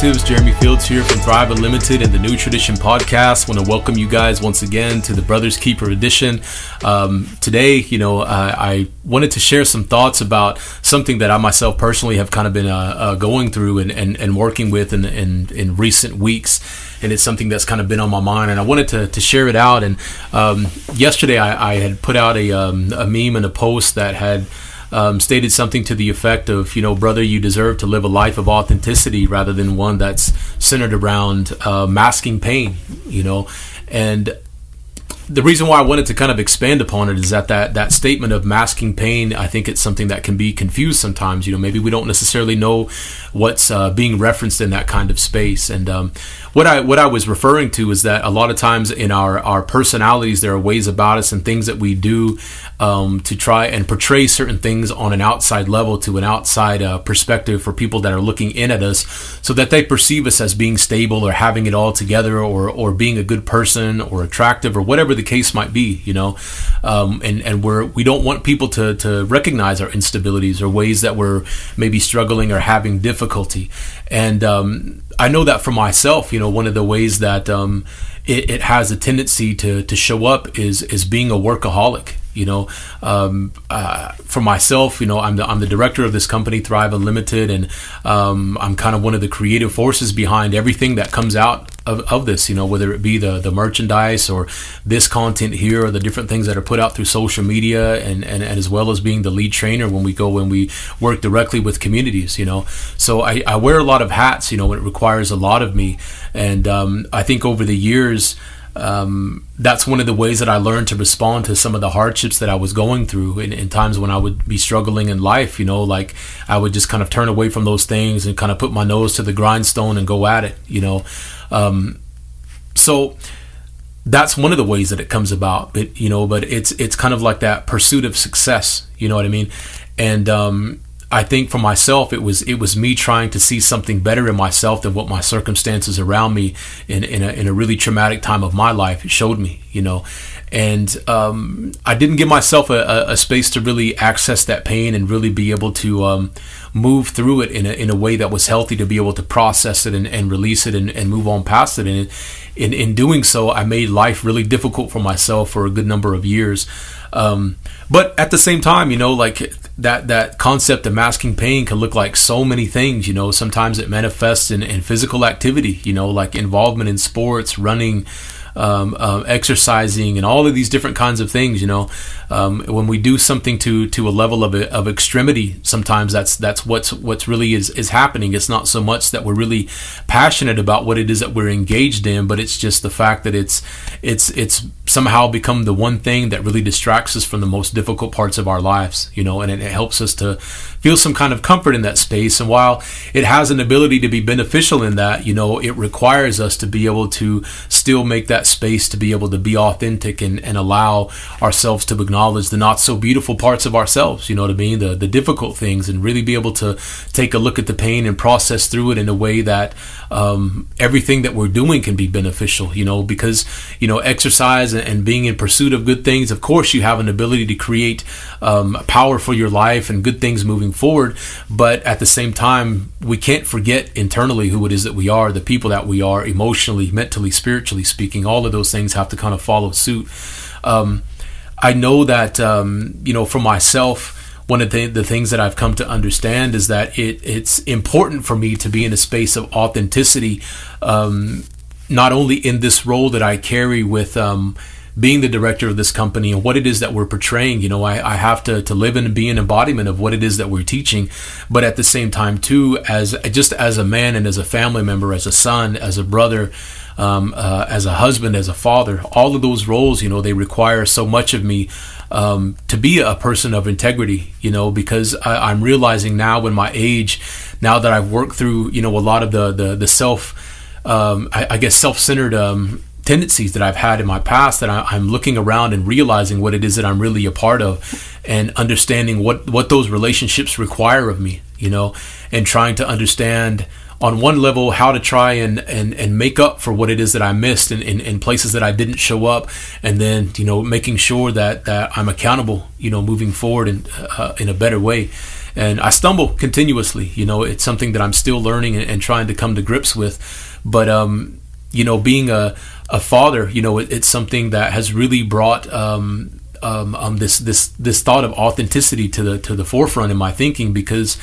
day. Jeremy Fields here from Thrive Unlimited and the New Tradition podcast. Want to welcome you guys once again to the Brothers Keeper edition. Um, today, you know, uh, I wanted to share some thoughts about something that I myself personally have kind of been uh, uh, going through and, and, and working with in, in, in, recent weeks. And it's something that's kind of been on my mind, and I wanted to, to share it out. And um, yesterday, I, I, had put out a, um, a meme and a post that had um, stated something to the effect of, you know, brother, you deserve to live a life of authenticity rather than one that's centered around uh, masking pain, you know. And the reason why I wanted to kind of expand upon it is that, that that statement of masking pain, I think it's something that can be confused sometimes. You know, maybe we don't necessarily know what's uh, being referenced in that kind of space. And um, what I what I was referring to is that a lot of times in our our personalities, there are ways about us and things that we do um, to try and portray certain things on an outside level to an outside uh, perspective for people that are looking in at us, so that they perceive us as being stable or having it all together or or being a good person or attractive or whatever the case might be, you know, um, and and we're we don't want people to to recognize our instabilities or ways that we're maybe struggling or having difficulty, and um, I know that for myself, you know, one of the ways that um, it, it, has a tendency to to show up is is being a workaholic you know? Um, uh, for myself you know I'm the, I'm the director of this company thrive unlimited and um, i'm kind of one of the creative forces behind everything that comes out of, of this you know whether it be the the merchandise or this content here or the different things that are put out through social media and, and, and as well as being the lead trainer when we go when we work directly with communities you know. So I, I wear a lot of hats you know it requires a lot of me. And um, i think over the years um, that's one of the ways that I learned to respond to some of the hardships that I was going through in, in, times when I would be struggling in life. You know, like I would just kind of turn away from those things and kind of put my nose to the grindstone and go at it. You know, um, so that's one of the ways that it comes about. But you know, but it's it's kind of like that pursuit of success. You know what I mean? And um, I think for myself, it was it was me trying to see something better in myself than what my circumstances around me in in a, in a really traumatic time of my life showed me, you know, and um, I didn't give myself a, a, space to really access that pain and really be able to um, move through it in a, in a way that was healthy to be able to process it and, and release it and, and move on past it. And in, in doing so, I made life really difficult for myself for a good number of years. Um, but at the same time, you know, like that that concept of masking pain can look like so many things you know. Sometimes it manifests in, in physical activity you know like involvement in sports running um, um, exercising and all of these different kinds of things. You know, um, when we do something to to a level of, of extremity, sometimes that's that's what's what's really is is happening. It's not so much that we're really passionate about what it is that we're engaged in, but it's just the fact that it's it's it's somehow become the one thing that really distracts us from the most difficult parts of our lives. You know, and it, it helps us to feel some kind of comfort in that space. And while it has an ability to be beneficial in that, you know, it requires us to be able to still make that space to be able to be authentic and, and allow ourselves to acknowledge the not so beautiful parts of ourselves, you know what I mean? The, the difficult things and really be able to take a look at the pain and process through it in a way that um, everything that we're doing can be beneficial, you know, because, you know, exercise and, being in pursuit of good things, of course, you have an ability to create um, power for your life and good things moving forward. But at the same time, we can't forget internally who it is that we are, the people that we are, emotionally, mentally, spiritually speaking. All of those things have to kind of follow suit. Um, I know that, um, you know, for myself, one of the, the things that I've come to understand is that it, it's important for me to be in a space of authenticity, um, not only in this role that I carry with um, being the director of this company and what it is that we're portraying. You know, I, I have to, to live and be an embodiment of what it is that we're teaching, but at the same time, too, as just as a man and as a family member, as a son, as a brother, um, uh, as a husband, as a father, all of those roles, you know, they require so much of me um, to be a person of integrity, you know, because I, am realizing now in my age, now that I've worked through, you know, a lot of the, the, the self, um, I, I, guess, self centered um, tendencies that I've had in my past that I, am looking around and realizing what it is that I'm really a part of and understanding what, what those relationships require of me, you know, and trying to understand on one level how to try and, and, and make up for what it is that I missed in, in, in, places that I didn't show up. And then you know making sure that, that I'm accountable you know moving forward in, uh, in a better way. And I stumble continuously you know it's something that I'm still learning and, and trying to come to grips with. But um you know being a, a father you know it, it's something that has really brought um, um, um, this this this thought of authenticity to the to the forefront in my thinking because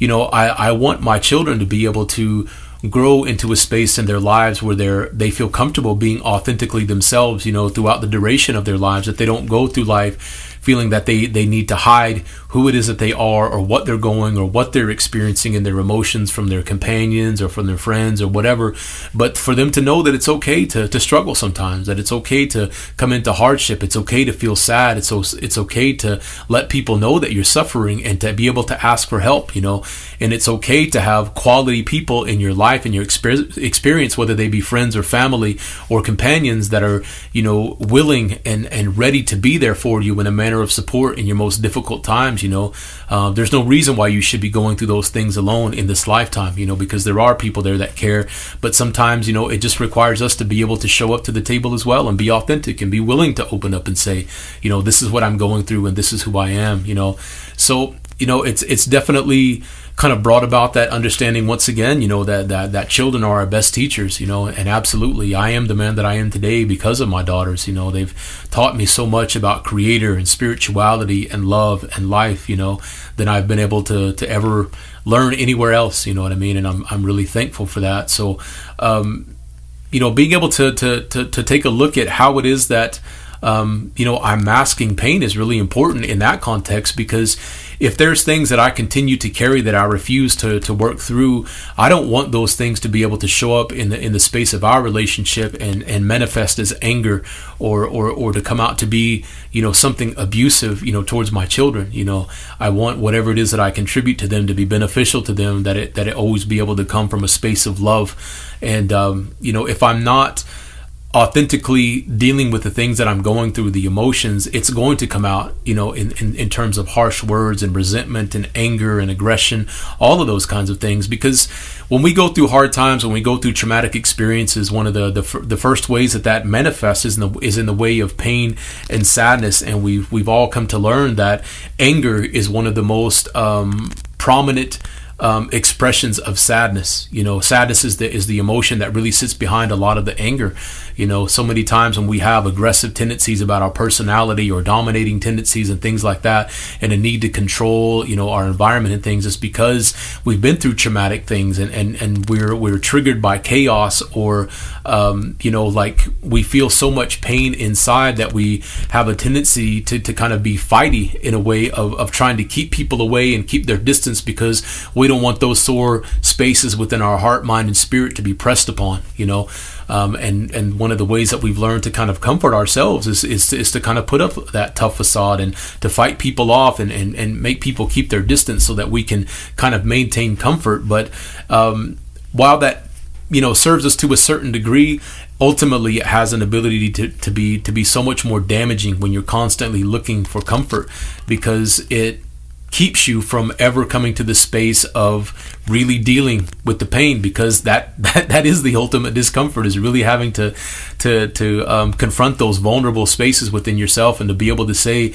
you know, I, I want my children to be able to grow into a space in their lives where they're they feel comfortable being authentically themselves, you know, throughout the duration of their lives, that they don't go through life feeling that they, they need to hide who it is that they are or what they're going or what they're experiencing in their emotions from their companions or from their friends or whatever. But for them to know that it's okay to, to struggle sometimes, that it's okay to come into hardship, it's okay to feel sad, it's, it's okay to let people know that you're suffering and to be able to ask for help, you know, and it's okay to have quality people in your life and your experience, whether they be friends or family or companions that are, you know, willing and, and ready to be there for you in a manner of support in your most difficult times. You know, uh, there's no reason why you should be going through those things alone in this lifetime. You know, because there are people there that care. But sometimes, you know, it just requires us to be able to show up to the table as well and be authentic and be willing to open up and say, you know, this is what I'm going through and this is who I am. You know, so you know, it's it's definitely kind of brought about that understanding once again, you know, that, that, that children are our best teachers, you know, and absolutely I am the man that I am today because of my daughters, you know, they've taught me so much about creator and spirituality and love and life, you know, than I've been able to, to ever learn anywhere else, you know what I mean? And I'm, I'm really thankful for that. So, um, you know, being able to, to, to, to take a look at how it is that, um, you know, I'm masking pain is really important in that context because if there's things that I continue to carry that I refuse to, to work through, I don't want those things to be able to show up in the in the space of our relationship and, and manifest as anger or, or or to come out to be, you know, something abusive, you know, towards my children. You know, I want whatever it is that I contribute to them to be beneficial to them, that it that it always be able to come from a space of love. And um, you know, if I'm not authentically dealing with the things that I'm going through, the emotions, it's going to come out, you know, in, in, in, terms of harsh words and resentment and anger and aggression, all of those kinds of things. Because when we go through hard times, when we go through traumatic experiences, one of the the, the first ways that that manifests is in the is in the way of pain and sadness. And we've we've all come to learn that anger is one of the most um, prominent um, expressions of sadness. You know, sadness is the is the emotion that really sits behind a lot of the anger. You know, so many times when we have aggressive tendencies about our personality or dominating tendencies and things like that, and a need to control, you know, our environment and things, it's because we've been through traumatic things and and, and we're we're triggered by chaos or um, you know, like we feel so much pain inside that we have a tendency to, to kind of be fighty in a way of, of trying to keep people away and keep their distance because we don't want those sore spaces within our heart, mind, and spirit to be pressed upon, you know. Um, and and one of the ways that we've learned to kind of comfort ourselves is is to, is to kind of put up that tough facade and to fight people off and, and, and make people keep their distance so that we can kind of maintain comfort. But um, while that you know serves us to a certain degree ultimately it has an ability to, to be to be so much more damaging when you're constantly looking for comfort because it keeps you from ever coming to the space of really dealing with the pain because that that, that is the ultimate discomfort is really having to to to um, confront those vulnerable spaces within yourself and to be able to say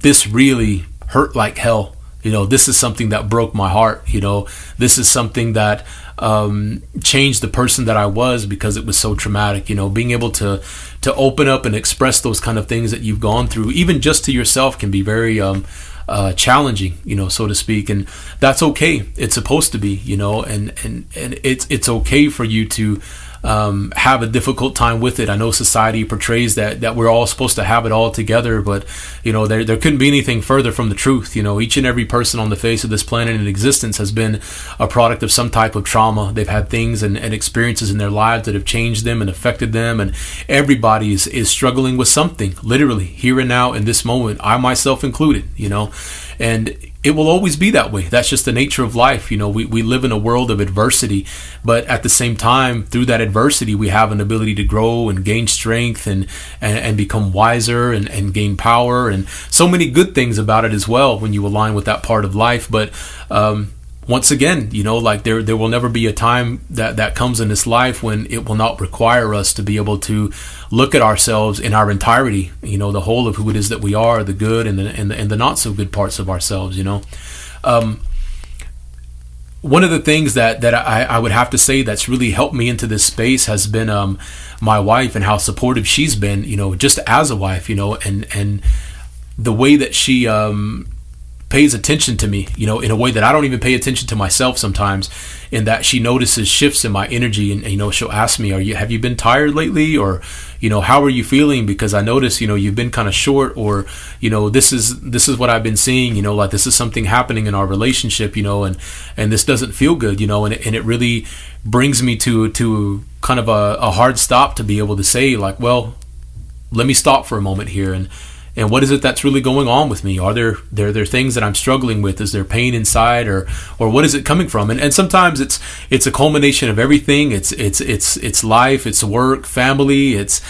this really hurt like hell you know this is something that broke my heart you know this is something that um, changed the person that I was because it was so traumatic. You know, being able to to open up and express those kind of things that you've gone through, even just to yourself, can be very um, uh, challenging, you know, so to speak, and that's okay. It's supposed to be, you know, and and and it's it's okay for you to um, have a difficult time with it. I know society portrays that that we're all supposed to have it all together, but you know there there couldn't be anything further from the truth. You know, each and every person on the face of this planet in existence has been a product of some type of trauma. They've had things and, and experiences in their lives that have changed them and affected them, and everybody is, is struggling with something, literally here and now in this moment. I myself included. You know, and it will always be that way. That's just the nature of life. You know, we, we live in a world of adversity, but at the same time, through that adversity, we have an ability to grow and gain strength and, and, and become wiser and, and gain power and so many good things about it as well when you align with that part of life. But, um, once again, you know, like there there will never be a time that that comes in this life when it will not require us to be able to look at ourselves in our entirety, you know, the whole of who it is that we are, the good and the and the, and the not so good parts of ourselves, you know. Um, one of the things that that I, I would have to say that's really helped me into this space has been um, my wife and how supportive she's been, you know, just as a wife, you know, and and the way that she um, pays attention to me, you know, in a way that I don't even pay attention to myself sometimes. In that she notices shifts in my energy, and, and, you know, she'll ask me, "Are you have you been tired lately?" or you know, "How are you feeling?" Because I notice, you know, you've been kind of short, or you know, this is this is what I've been seeing, you know, like this is something happening in our relationship, you know, and and this doesn't feel good, you know, and and it really brings me to to kind of a, a hard stop to be able to say like, well, let me stop for a moment here and and what is it that's really going on with me? Are there there there things that I'm struggling with? Is there pain inside, or or what is it coming from? And and sometimes it's it's a culmination of everything. It's it's it's it's life, it's work, family, it's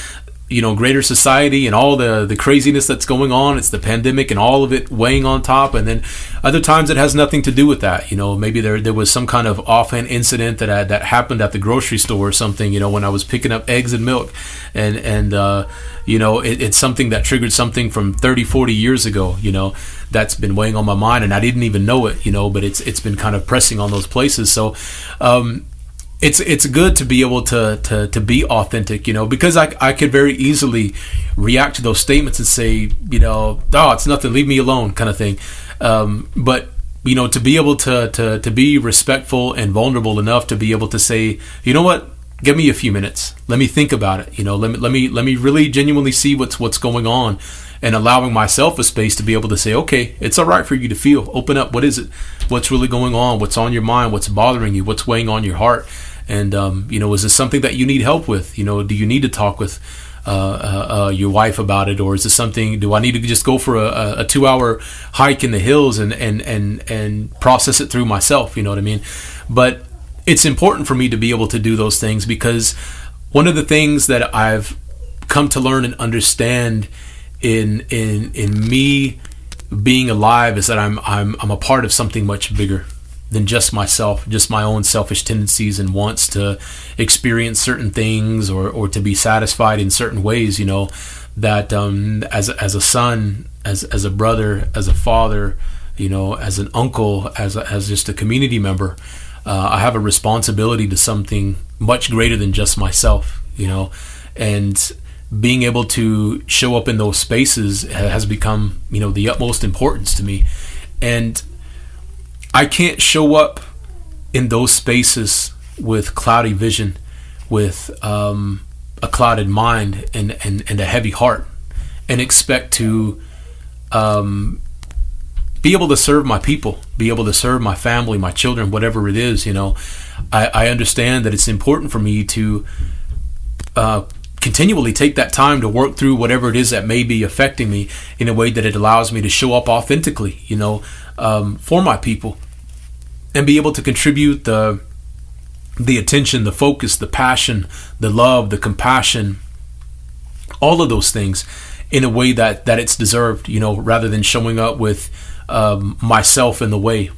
you know greater society and all the the craziness that's going on. It's the pandemic and all of it weighing on top. And then other times it has nothing to do with that. You know maybe there there was some kind of offhand incident that that happened at the grocery store or something you know when I was picking up eggs and milk. And and uh, you know it, it's something that triggered something from 30 40 years ago you know that's been weighing on my mind and I didn't even know it you know but it's it's been kind of pressing on those places. So um, it's it's good to be able to to to be authentic, you know, because I I could very easily react to those statements and say, you know, oh, it's nothing, leave me alone, kind of thing. Um, but you know, to be able to to to be respectful and vulnerable enough to be able to say, you know what, give me a few minutes, let me think about it, you know, let me let me let me really genuinely see what's what's going on, and allowing myself a space to be able to say, okay, it's all right for you to feel, open up, what is it, what's really going on, what's on your mind, what's bothering you, what's weighing on your heart and um, you know, is this something that you need help with? You know, do you need to talk with uh, uh, uh, your wife about it, or is this something? Do I need to just go for a, a two-hour hike in the hills and and and and process it through myself? You know what I mean? But it's important for me to be able to do those things because one of the things that I've come to learn and understand in in in me being alive is that I'm I'm I'm a part of something much bigger than just myself, just my own selfish tendencies and wants to experience certain things or, or to be satisfied in certain ways, you know, that um, as, as a son, as, as a brother, as a father, you know, as an uncle, as, a, as just a community member, uh, I have a responsibility to something much greater than just myself, you know, and being able to show up in those spaces has become, you know, the utmost importance to me. And I can't show up in those spaces with cloudy vision, with um, a clouded mind and, and, and a heavy heart, and expect to um, be able to serve my people, be able to serve my family, my children, whatever it is. You know, I, I understand that it's important for me to uh, continually take that time to work through whatever it is that may be affecting me in a way that it allows me to show up authentically, you know, um, for my people and be able to contribute the the attention, the focus, the passion, the love, the compassion, all of those things in a way that that it's deserved, you know, rather than showing up with um, myself in the way,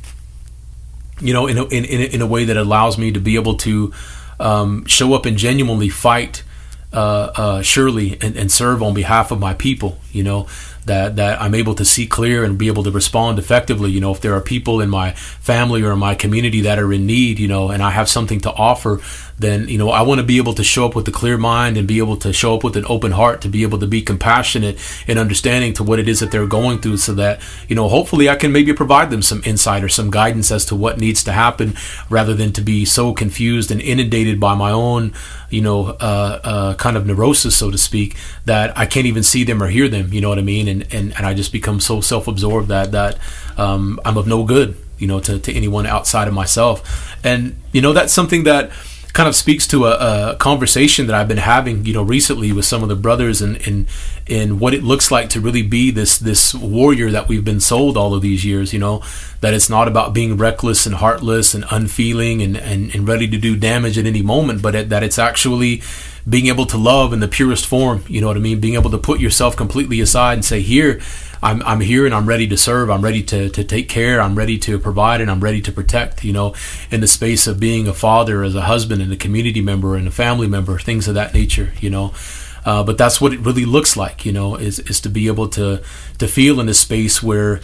you know, in a, in in a way that allows me to be able to um, show up and genuinely fight uh, uh, surely and, and, serve on behalf of my people. You know that that I'm able to see clear and be able to respond effectively. You know, if there are people in my family or in my community that are in need, you know, and I have something to offer, then you know I want to be able to show up with a clear mind and be able to show up with an open heart to be able to be compassionate and understanding to what it is that they're going through so that you know hopefully I can maybe provide them some insight or some guidance as to what needs to happen rather than to be so confused and inundated by my own you know uh, uh, kind of neurosis so to speak that I can't even see them or hear them you know what I mean and and, and I just become so self-absorbed that that um, I'm of no good you know to, to anyone outside of myself. And you know that's something that kind of speaks to a, a, conversation that I've been having, you know, recently with some of the brothers and in in what it looks like to really be this this warrior that we've been sold all of these years, you know, that it's not about being reckless and heartless and unfeeling and, and, and ready to do damage at any moment, but it, that it's actually being able to love in the purest form. You know what I mean? Being able to put yourself completely aside and say, "Here, I'm I'm here and I'm ready to serve. I'm ready to to take care. I'm ready to provide and I'm ready to protect." You know, in the space of being a father, as a husband, and a community member, and a family member, things of that nature. You know. Uh, but that's what it really looks like, you know, is, is to be able to to feel in a space where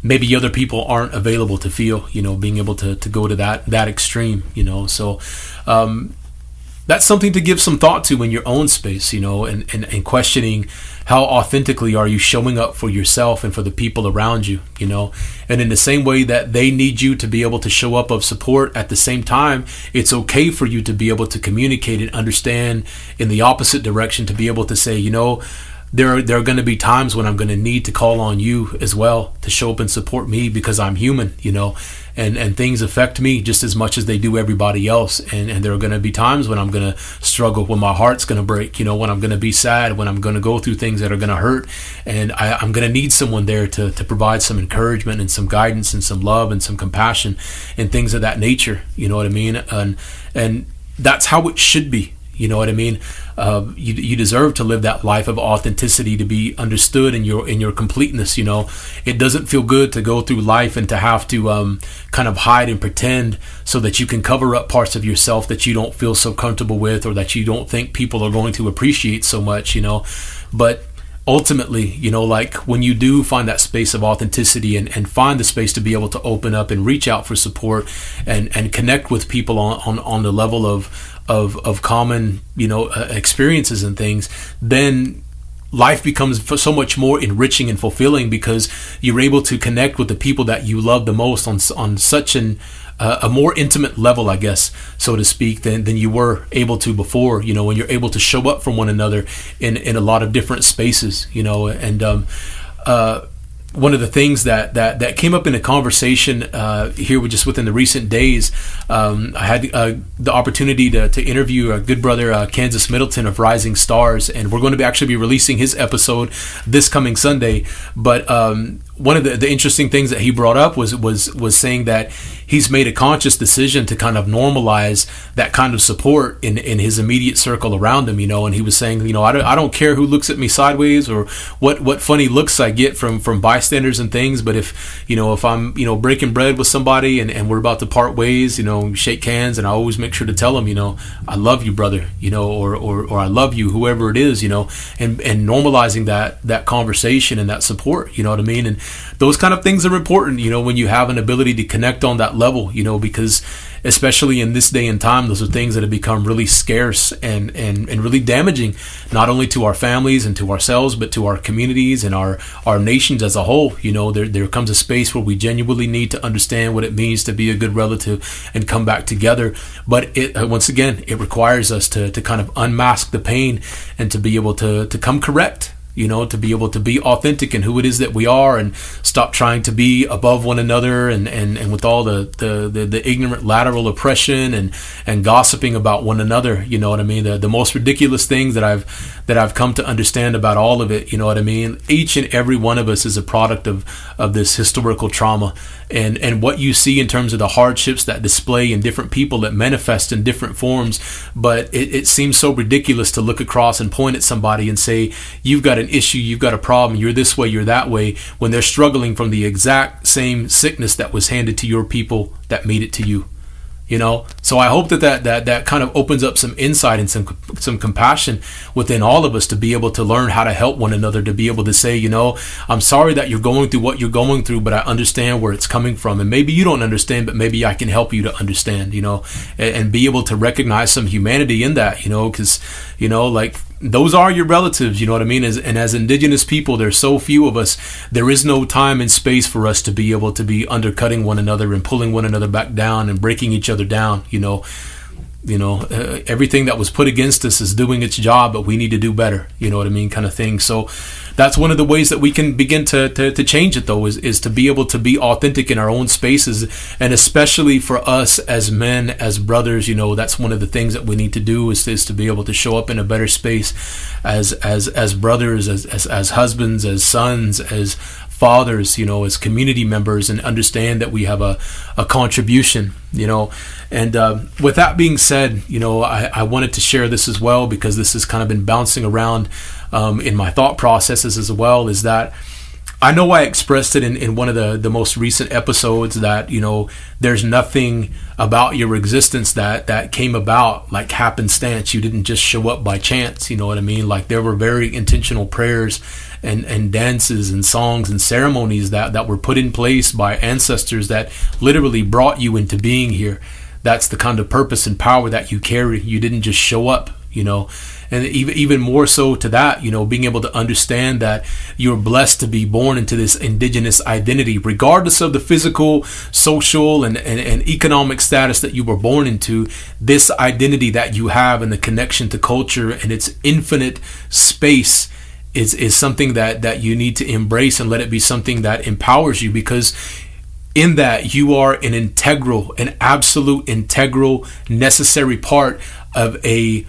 maybe other people aren't available to feel, you know, being able to, to go to that that extreme, you know. So um, that's something to give some thought to in your own space, you know, and, and, and questioning how authentically are you showing up for yourself and for the people around you, you know. And in the same way that they need you to be able to show up of support, at the same time, it's okay for you to be able to communicate and understand in the opposite direction to be able to say, you know, there are, there are going to be times when I'm going to need to call on you as well to show up and support me because I'm human, you know, and, and things affect me just as much as they do everybody else. And, and there are going to be times when I'm going to struggle, when my heart's going to break, you know, when I'm going to be sad, when I'm going to go through things that are going to hurt. And I, I'm going to need someone there to, to provide some encouragement and some guidance and some love and some compassion and things of that nature. You know what I mean? And, and that's how it should be you know what I mean? Uh, you, you deserve to live that life of authenticity to be understood in your in your completeness. You know, it doesn't feel good to go through life and to have to um, kind of hide and pretend so that you can cover up parts of yourself that you don't feel so comfortable with or that you don't think people are going to appreciate so much. You know, but ultimately, you know, like when you do find that space of authenticity and, and find the space to be able to open up and reach out for support and, and connect with people on, on, on the level of of of common you know uh, experiences and things, then life becomes so much more enriching and fulfilling because you're able to connect with the people that you love the most on on such an uh, a more intimate level, I guess, so to speak, than, than you were able to before. You know, when you're able to show up for one another in in a lot of different spaces. You know, and um, uh, one of the things that that that came up in a conversation uh, here just within the recent days, um, I had uh, the opportunity to, to interview a good brother uh, Kansas Middleton of Rising Stars, and we're going to be actually be releasing his episode this coming Sunday. But um, one of the, the interesting things that he brought up was was was saying that he's made a conscious decision to kind of normalize that kind of support in in his immediate circle around him you know and he was saying you know I don't, I don't care who looks at me sideways or what what funny looks I get from from bystanders and things but if you know if I'm you know breaking bread with somebody and, and we're about to part ways you know shake hands and I always make sure to tell them you know I love you brother you know or or, or I love you whoever it is you know and and normalizing that that conversation and that support you know what I mean? And those kind of things are important, you know, when you have an ability to connect on that level, you know, because especially in this day and time, those are things that have become really scarce and, and, and really damaging, not only to our families and to ourselves, but to our communities and our, our nations as a whole. You know, there, there comes a space where we genuinely need to understand what it means to be a good relative and come back together. But it, uh, once again, it requires us to, to kind of unmask the pain and to be able to, to come correct you know, to be able to be authentic in who it is that we are and stop trying to be above one another and, and, and with all the, the, the, the, ignorant lateral oppression and, and gossiping about one another, you know what I mean? The, the most ridiculous things that I've, that I've come to understand about all of it, you know what I mean? Each and every one of us is a product of, of this historical trauma and, and what you see in terms of the hardships that display in different people that manifest in different forms. But it, it seems so ridiculous to look across and point at somebody and say, you've got an issue, you've got a problem, you're this way, you're that way, when they're struggling from the exact same sickness that was handed to your people that made it to you you know so i hope that that that, that kind of opens up some insight and some some compassion within all of us to be able to learn how to help one another to be able to say you know i'm sorry that you're going through what you're going through but i understand where it's coming from. And maybe you don't understand but maybe i can help you to understand you know and, and be able to recognize some humanity in that you know because you know like those are your relatives, you know what I mean? As, and as indigenous people, there's so few of us, there is no time and space for us to be able to be undercutting one another and pulling one another back down and breaking each other down, you know. You know, uh, everything that was put against us is doing its job, but we need to do better, you know what I mean, kind of thing. So, that's one of the ways that we can begin to, to, to change it though is, is to be able to be authentic in our own spaces and especially for us as men as brothers you know that's one of the things that we need to do is, is to be able to show up in a better space as as as brothers as as, as husbands as sons as fathers, you know, as community members, and understand that we have a, a contribution, you know. And uh, with that being said, you know, I, I wanted to share this as well because this has kind of been bouncing around um, in my thought processes as well. Is that I know I expressed it in, in one of the, the most recent episodes that, you know, there's nothing about your existence that, that came about like happenstance. You didn't just show up by chance, you know what I mean? Like there were very intentional prayers and, and dances and songs and ceremonies that, that were put in place by ancestors that literally brought you into being here. That's the kind of purpose and power that you carry. You didn't just show up, you know and even even more so to that, you know, being able to understand that you're blessed to be born into this indigenous identity, regardless of the physical, social, and, and, and economic status that you were born into. This identity that you have and the connection to culture and its infinite space is is something that that you need to embrace and let it be something that empowers you because in that you are an integral an absolute integral necessary part of a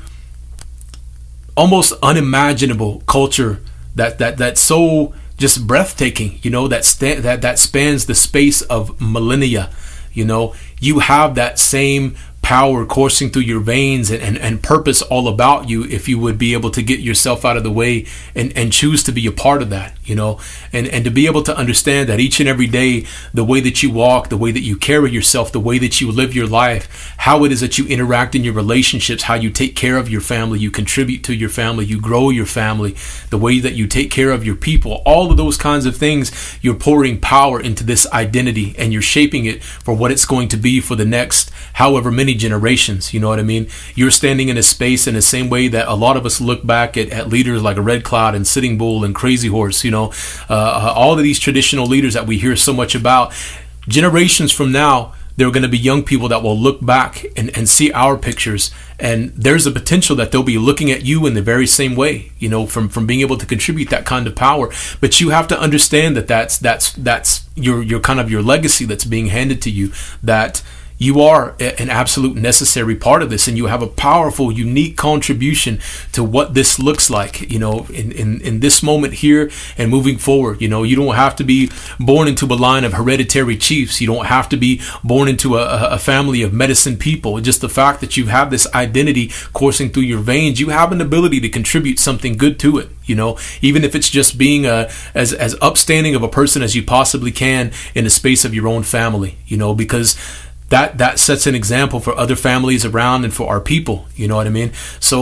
almost unimaginable culture that that that's so just breathtaking you know that sta- that that spans the space of millennia you know? You have that same power coursing through your veins and, and, and purpose all about you if you would be able to get yourself out of the way and, and choose to be a part of that, you know, and, and to be able to understand that each and every day, the way that you walk, the way that you carry yourself, the way that you live your life, how it is that you interact in your relationships, how you take care of your family, you contribute to your family, you grow your family, the way that you take care of your people, all of those kinds of things, you're pouring power into this identity and you're shaping it for what it's going to be for the next however many many generations. You know what I mean? You're standing in a space in the same way that a lot of us look back at, at leaders like Red Cloud and Sitting Bull and Crazy Horse, you know, uh, all of these traditional leaders that we hear so much about. Generations from now, there are going to be young people that will look back and, and see our pictures and there's a potential that they'll be looking at you in the very same way you know from from being able to contribute that kind of power but you have to understand that that's that's that's your your kind of your legacy that's being handed to you that you are an absolute necessary part of this and you have a powerful unique contribution to what this looks like you know in, in, in this moment here and moving forward. You know you don't have to be born into a line of hereditary chiefs. You don't have to be born into a, a family of medicine people. Just the fact that you have this identity coursing through your veins you have an ability to contribute something good to it you know. Even if it's just being a as as upstanding of a person as you possibly can in the space of your own family you know because that that sets an example for other families around and for our people you know what i mean? So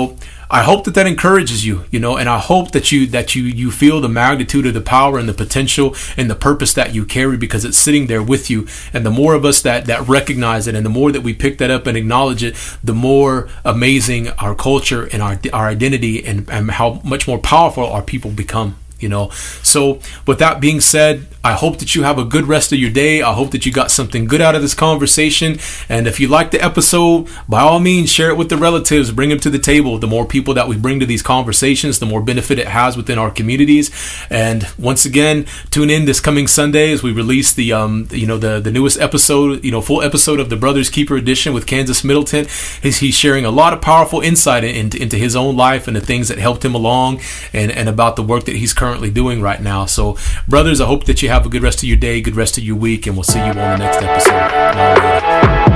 i hope that that encourages you you know and i hope that you that you you feel the magnitude of the power and the potential and the purpose that you carry because it's sitting there with you. And the more of us that that recognize it and the more that we pick that up and acknowledge it the more amazing our culture and our our identity and, and how much more powerful our people become you know so with that being said I hope that you have a good rest of your day. I hope that you got something good out of this conversation. And if you like the episode, by all means, share it with the relatives, bring them to the table. The more people that we bring to these conversations, the more benefit it has within our communities. And once again, tune in this coming Sunday as we release the, um, you know, the, the newest episode, you know, full episode of the Brothers Keeper edition with Kansas Middleton. He's, he's sharing a lot of powerful insight into, into his own life and the things that helped him along and, and about the work that he's currently doing right now. So, brothers, I hope that you have a good rest of your day, good rest of your week, and we'll see you on the next episode.